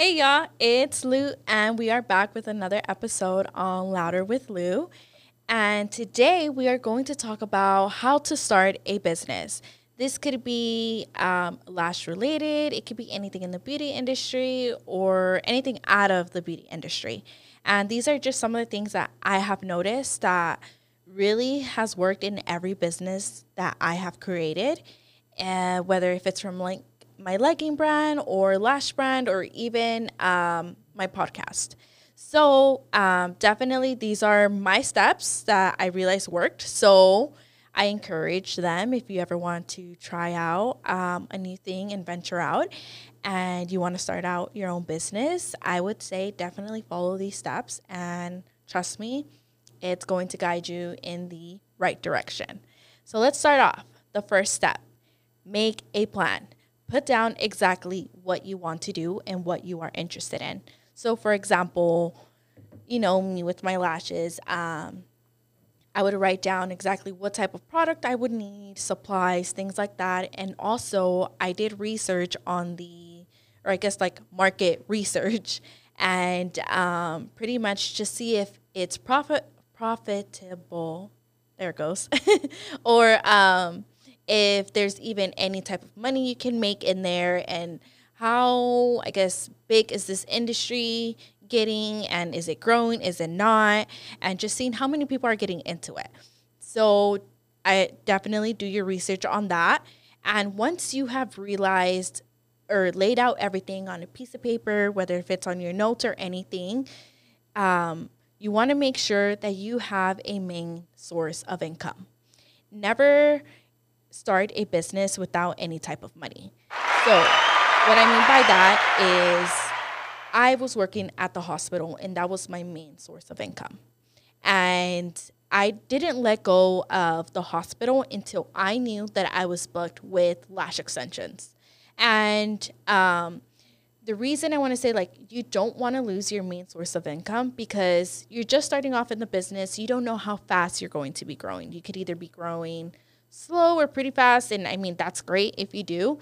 Hey y'all, it's Lou, and we are back with another episode on Louder with Lou. And today we are going to talk about how to start a business. This could be um, lash related, it could be anything in the beauty industry or anything out of the beauty industry. And these are just some of the things that I have noticed that really has worked in every business that I have created. And uh, whether if it's from like my legging brand or lash brand or even um, my podcast. So um, definitely these are my steps that I realized worked. So I encourage them if you ever want to try out um, a new thing and venture out and you want to start out your own business, I would say definitely follow these steps and trust me, it's going to guide you in the right direction. So let's start off. The first step make a plan put down exactly what you want to do and what you are interested in. So, for example, you know, me with my lashes, um, I would write down exactly what type of product I would need, supplies, things like that. And also, I did research on the, or I guess like market research, and um, pretty much just see if it's profit profitable. There it goes, or um, if there's even any type of money you can make in there and how I guess big is this industry getting and is it growing is it not? And just seeing how many people are getting into it. So I definitely do your research on that. And once you have realized or laid out everything on a piece of paper whether if it's on your notes or anything um, you want to make sure that you have a main source of income. Never start a business without any type of money. So, what I mean by that is I was working at the hospital and that was my main source of income. And I didn't let go of the hospital until I knew that I was booked with lash extensions. And um, the reason I want to say, like, you don't want to lose your main source of income because you're just starting off in the business. You don't know how fast you're going to be growing. You could either be growing slow or pretty fast. And I mean, that's great if you do,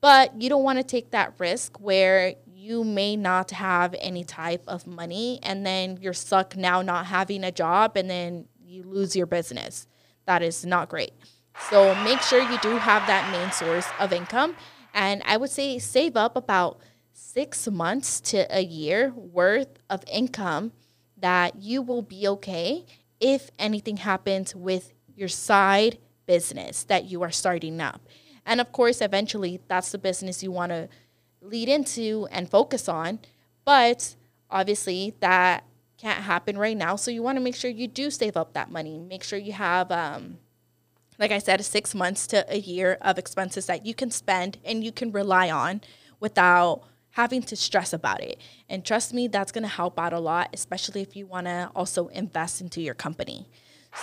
but you don't want to take that risk where you may not have any type of money and then you're stuck now not having a job and then you lose your business. That is not great. So make sure you do have that main source of income. And I would say save up about six months to a year worth of income that you will be okay if anything happens with your side business that you are starting up. And of course, eventually, that's the business you want to lead into and focus on. But obviously, that can't happen right now. So you want to make sure you do save up that money. Make sure you have, um, like I said, six months to a year of expenses that you can spend and you can rely on without having to stress about it. And trust me, that's going to help out a lot, especially if you want to also invest into your company.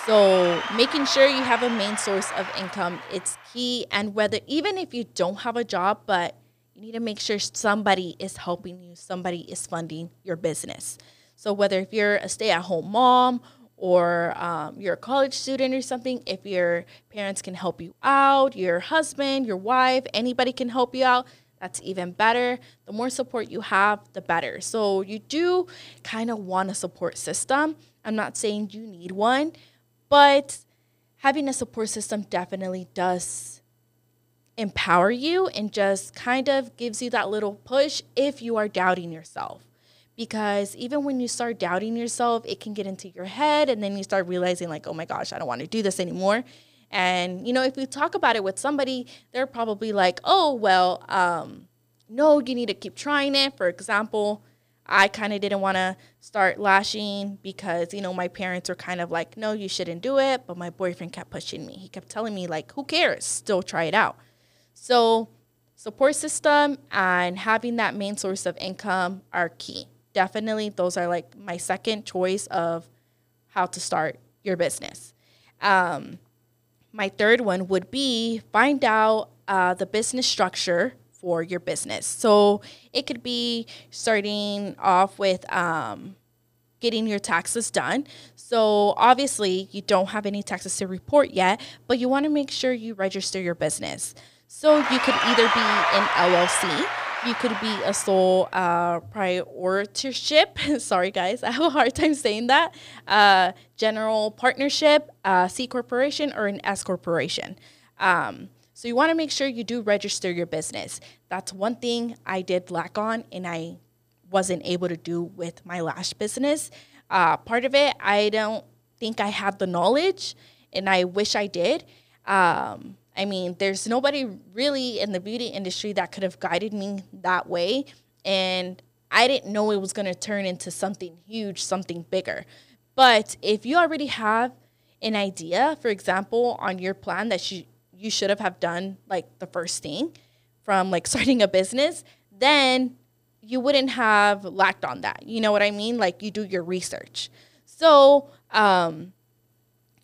So making sure you have a main source of income, it's key. And whether even if you don't have a job, but you need to make sure somebody is helping you, somebody is funding your business. So whether if you're a stay-at-home mom or um, you're a college student or something, if your parents can help you out, your husband, your wife, anybody can help you out, that's even better. The more support you have, the better. So you do kind of want a support system. I'm not saying you need one, but having a support system definitely does empower you and just kind of gives you that little push if you are doubting yourself. Because even when you start doubting yourself, it can get into your head and then you start realizing, like, oh my gosh, I don't want to do this anymore. And, you know, if you talk about it with somebody, they're probably like, oh, well, um, no, you need to keep trying it. For example, I kind of didn't want to start lashing because, you know, my parents were kind of like, no, you shouldn't do it. But my boyfriend kept pushing me. He kept telling me, like, who cares? Still try it out. So, support system and having that main source of income are key. Definitely, those are like my second choice of how to start your business. Um, my third one would be find out uh, the business structure for your business. So it could be starting off with um, getting your taxes done. So obviously, you don't have any taxes to report yet, but you want to make sure you register your business. So you could either be an LLC You could be a sole uh, proprietorship. Sorry, guys, I have a hard time saying that. Uh, general partnership, uh, C corporation, or an S corporation. Um, so you want to make sure you do register your business. That's one thing I did lack on, and I wasn't able to do with my lash business. Uh, part of it, I don't think I had the knowledge, and I wish I did. Um, I mean, there's nobody really in the beauty industry that could have guided me that way. And I didn't know it was going to turn into something huge, something bigger. But if you already have an idea, for example, on your plan that you, you should have, have done like the first thing from like starting a business, then you wouldn't have lacked on that. You know what I mean? Like you do your research. So, um,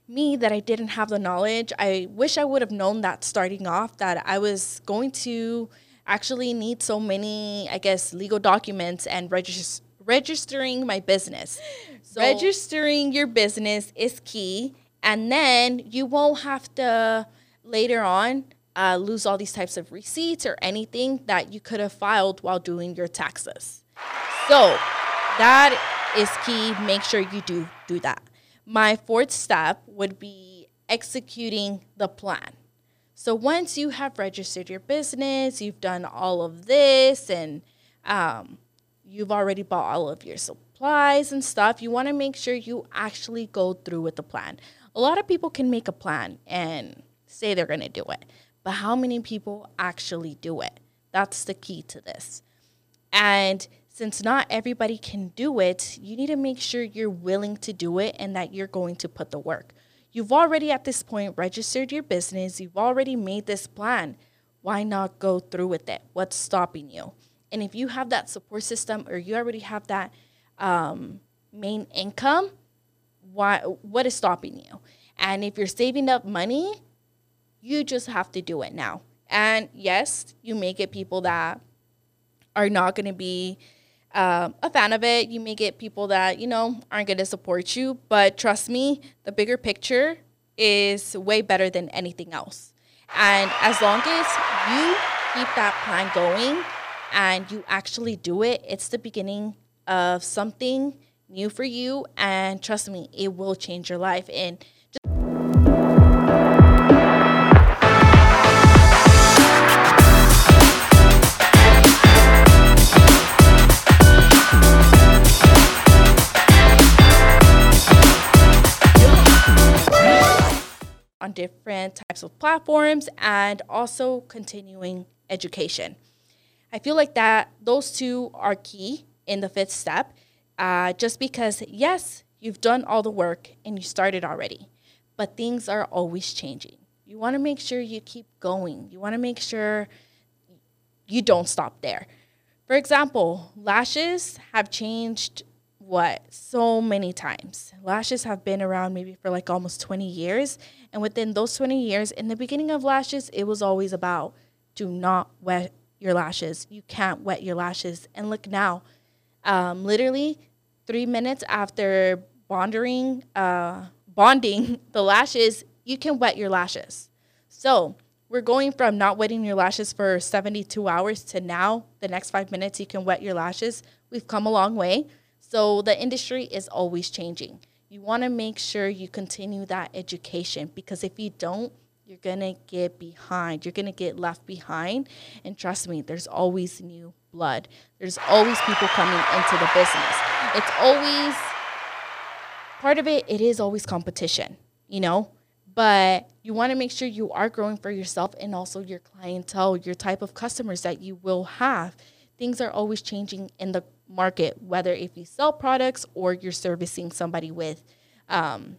me that I didn't have the knowledge. I wish I would have known that starting off that I was going to actually need so many, I guess, legal documents and regis- registering my business. So registering your business is key, and then you won't have to later on uh, lose all these types of receipts or anything that you could have filed while doing your taxes. So that is key. Make sure you do do that. My fourth step would be executing the plan. So once you have registered your business, you've done all of this, and um, you've already bought all of your supplies and stuff, you want to make sure you actually go through with the plan. A lot of people can make a plan and say they're going to do it, but how many people actually do it? That's the key to this. And since not everybody can do it, you need to make sure you're willing to do it and that you're going to put the work. You've already at this point registered your business, you've already made this plan. Why not go through with it? What's stopping you? And if you have that support system or you already have that um, main income, why, what is stopping you? And if you're saving up money, you just have to do it now. And yes, you may get people that are not going to be uh, a fan of it. You may get people that, you know, aren't going to support you. But trust me, the bigger picture is way better than anything else. And as long as you keep that plan going and you actually do it, it's the beginning of something new for you. And trust me, it will change your life. And on different types of platforms and also continuing education. I feel like that those two are key in the fifth step, uh, just because yes, you've done all the work and you started already, but things are always changing. You want to make sure you keep going. You want to make sure you don't stop there. For example, lashes have changed what so many times. Lashes have been around maybe for like almost 20 years. And within those 20 years, in the beginning of lashes, it was always about do not wet your lashes. You can't wet your lashes. And look now, um, literally three minutes after bonding, uh, bonding the lashes, you can wet your lashes. So we're going from not wetting your lashes for 72 hours to now, the next five minutes, you can wet your lashes. We've come a long way. So the industry is always changing. You want to make sure you continue that education because if you don't, you're going to get behind. You're going to get left behind. And trust me, there's always new blood. There's always people coming into the business. It's always part of it, it is always competition, you know? But you want to make sure you are growing for yourself and also your clientele, your type of customers that you will have. Things are always changing in the market, whether if you sell products or you're servicing somebody with um,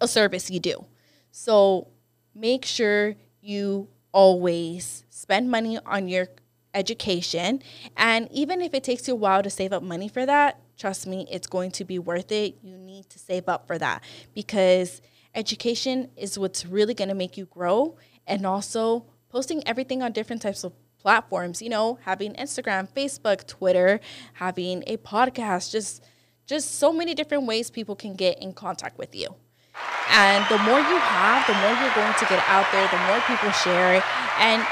a service you do. So make sure you always spend money on your education. And even if it takes you a while to save up money for that, trust me, it's going to be worth it. You need to save up for that because education is what's really going to make you grow. And also, posting everything on different types of platforms, you know, having Instagram, Facebook, Twitter, having a podcast, just just so many different ways people can get in contact with you. And the more you have, the more you're going to get out there, the more people share. And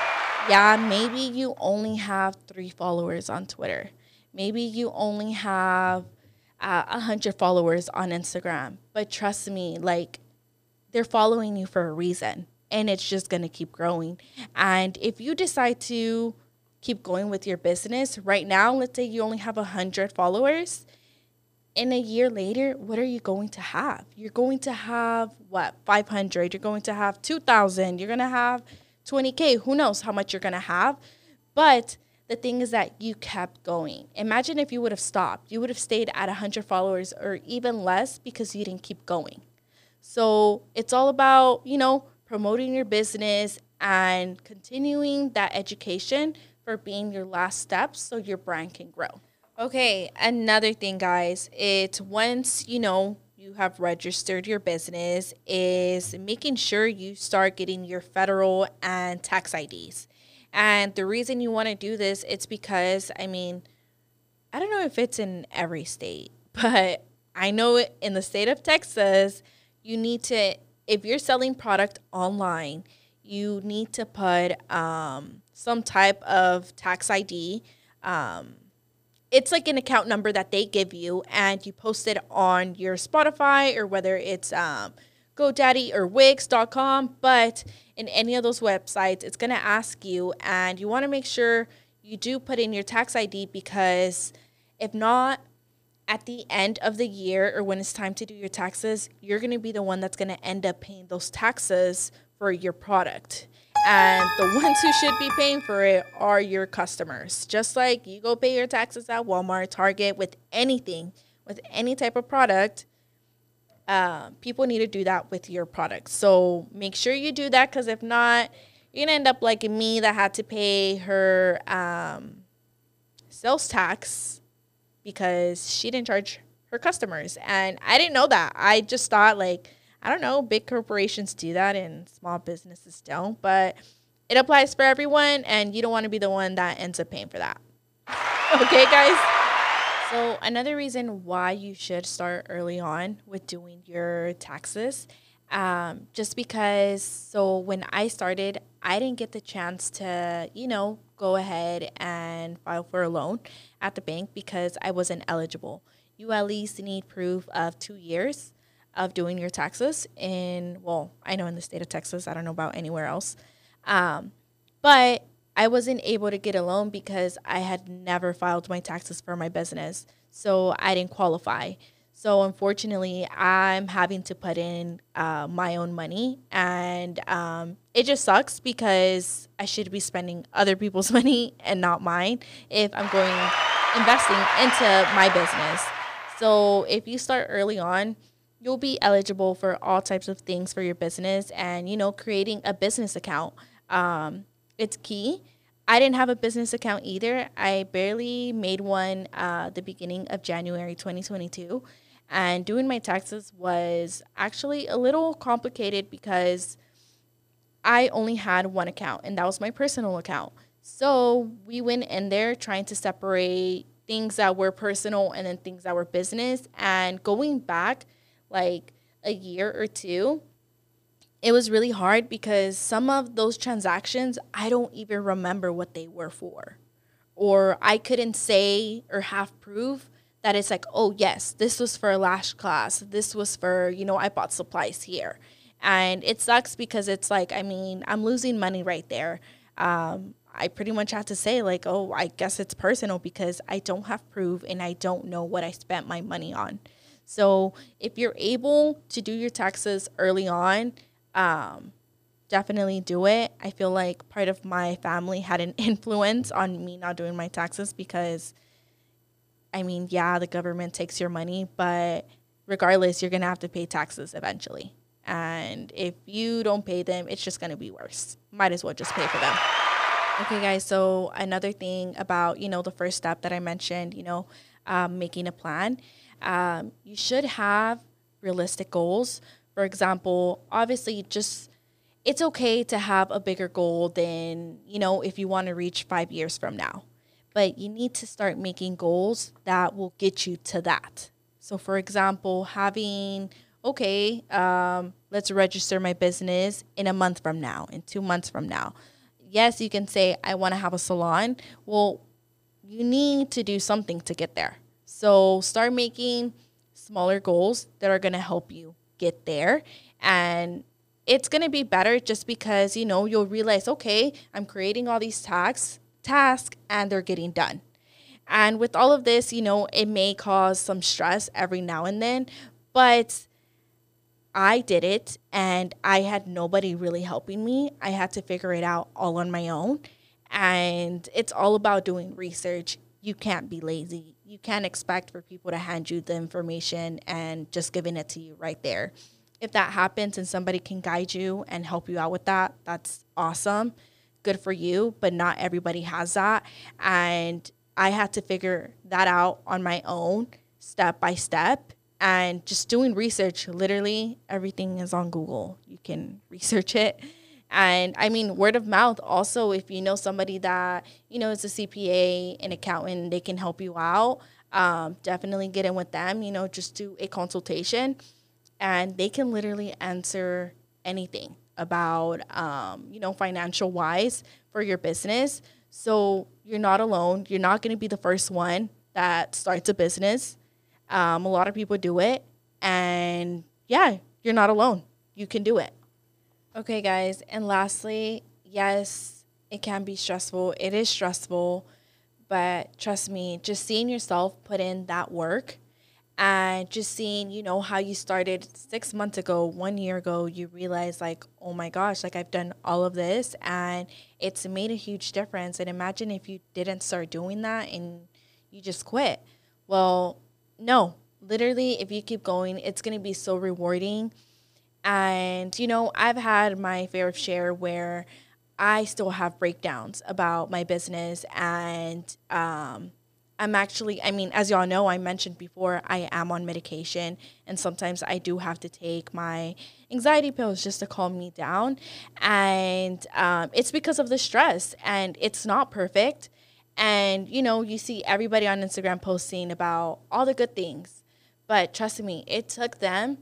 Yeah, maybe you only have three followers on Twitter. Maybe you only have uh, a uh, hundred followers on Instagram. But trust me, like they're following you for a reason, and it's just gonna keep growing. And if you decide to keep going with your business right now, let's say you only have a hundred followers in a year later, what are you going to have? You're going to have what, 500, you're going to have 2,000, you're going to have 20K. Who knows how much you're going to have? But the thing is that you kept going. Imagine if you would have stopped. You would have stayed at 100 followers or even less because you didn't keep going. So it's all about, you know, promoting your business and continuing that education for being your last steps so your brand can grow. Okay, another thing, guys, it's once you know you have registered your business, is making sure you start getting your federal and tax IDs. And the reason you want to do this, it's because, I mean, I don't know if it's in every state, but I know in the state of Texas, you need to, if you're selling product online, you need to put um, some type of tax ID. Um, it's like an account number that they give you and you post it on your Shopify or whether it's um, GoDaddy or Wix.com. But in any of those websites, it's going to ask you, and you want to make sure you do put in your tax ID because if not, at the end of the year or when it's time to do your taxes, you're going to be the one that's going to end up paying those taxes for your product. And the ones who should be paying for it are your customers. Just like you go pay your taxes at Walmart, Target, with anything, with any type of product, uh, people need to do that with your product. So make sure you do that because if not, you're gonna end up like me that had to pay her um, sales tax because she didn't charge her customers, and I didn't know that. I just thought like I don't know, big corporations do that and small businesses don't, but it applies for everyone and you don't want to be the one that ends up paying for that. okay, guys? So, another reason why you should start early on with doing your taxes, um, just because, so when I started, I didn't get the chance to, you know, go ahead and file for a loan at the bank because I wasn't eligible. You at least need proof of two years of doing your taxes in, well, I know in the state of Texas, I don't know about anywhere else. Um, but I wasn't able to get a loan because I had never filed my taxes for my business. So I didn't qualify. So unfortunately, I'm having to put in uh, my own money, and um, it just sucks because I should be spending other people's money and not mine if I'm going investing into my business. So if you start early on, you'll be eligible for all types of things for your business and you know creating a business account. Um, it's key. I didn't have a business account either. I barely made one uh, the beginning of january 2022 and doing my taxes was actually a little complicated because i only had one account and that was my personal account so we went in there trying to separate things that were personal and then things that were business and going back like a year or two, it was really hard because some of those transactions, I don't even remember what they were for. Or I couldn't say or have proof that it's like, oh, yes, this was for a lash class. This was for, you know, I bought supplies here. And it sucks because it's like, I mean, I'm losing money right there. Um, I pretty much have to say, like, oh, I guess it's personal because I don't have proof and I don't know what I spent my money on. So if you're able to do your taxes early on, um, definitely do it. I feel like part of my family had an influence on me not doing my taxes because, I mean, yeah, the government takes your money, but regardless, you're going to have to pay taxes eventually. And if you don't pay them, it's just going to be worse. Might as well just pay for them. Okay, guys. So another thing about you know the first step that I mentioned, you know, um, making a plan um, you should have realistic goals. For example, obviously, just it's okay to have a bigger goal than, you know, if you want to reach five years from now. But you need to start making goals that will get you to that. So, for example, having, okay, um, let's register my business in a month from now, in two months from now. yes, you can say, I want to have a salon. Well, you need to do something to get there. So start making smaller goals that are going to help you get there. And it's going to be better just because, you know, you'll realize, okay, I'm creating all these tasks, tasks and they're getting done. And with all of this, you know, it may cause some stress every now and then, but I did it and I had nobody really helping me. I had to figure it out all on my own. And it's all about doing research. You can't be lazy. You can't expect for people to hand you the information and just giving it to you right there. If that happens and somebody can guide you and help you out with that, that's awesome. Good for you, but not everybody has that. And I had to figure that out on my own, step by step, and just doing research. Literally, everything is on Google. You can research it. And I mean, word of mouth also, if you know somebody that, you know, is a CPA, an accountant, they can help you out. Um, definitely get in with them, you know, just do a consultation and they can literally answer anything about, um, you know, financial wise for your business. So you're not alone. You're not going to be the first one that starts a business. Um, a lot of people do it. And yeah, you're not alone. You can do it. Okay, guys. And lastly, yes, it can be stressful. It is stressful. But trust me, just seeing yourself put in that work and just seeing you know how you started six months ago one year ago you realize like oh my gosh like i've done all of this and it's made a huge difference. And imagine if you didn't start doing that and you just quit. Well no literally if you keep going it's going to be so rewarding. And you know i've had my fair share where i still have breakdowns about my business and um, I'm actually, I mean, as y'all know, I mentioned before, I am on medication, and sometimes I do have to take my anxiety pills just to calm me down. And um, it's because of the stress, and it's not perfect. And, you know, you see everybody on Instagram posting about all the good things. But trust me, it took them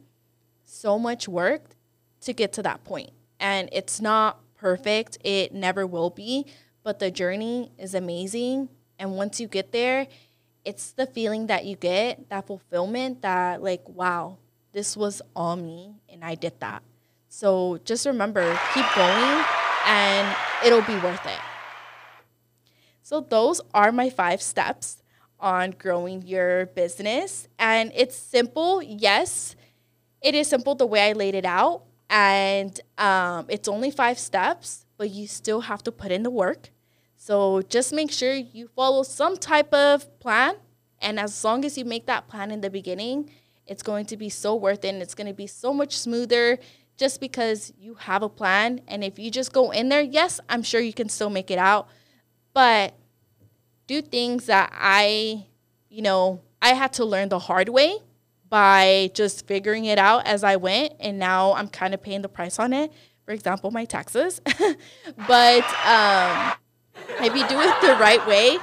so much work to get to that point. And it's not perfect, it never will be, but the journey is amazing and once you get there, it's the feeling that you get, that fulfillment that, like, wow, this was all me and I did that. So just remember, keep going and it'll be worth it. So, those are my five steps on growing your business. And it's simple, yes, it is simple the way I laid it out. And um, it's only five steps, but you still have to put in the work. So just make sure you follow some type of plan. And as long as you make that plan in the beginning, it's going to be so worth it and it's going to be so much smoother just because you have a plan. And if you just go in there, yes, I'm sure you can still make it out. But do things that I, you know, I had to learn the hard way by just figuring it out as I went. And now I'm kind of paying the price on it. For example, my taxes. but, um, if you do it the right way,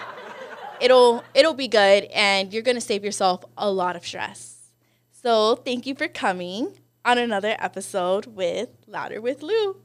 it'll it'll be good and you're going to save yourself a lot of stress. So, thank you for coming on another episode with Louder with Lou.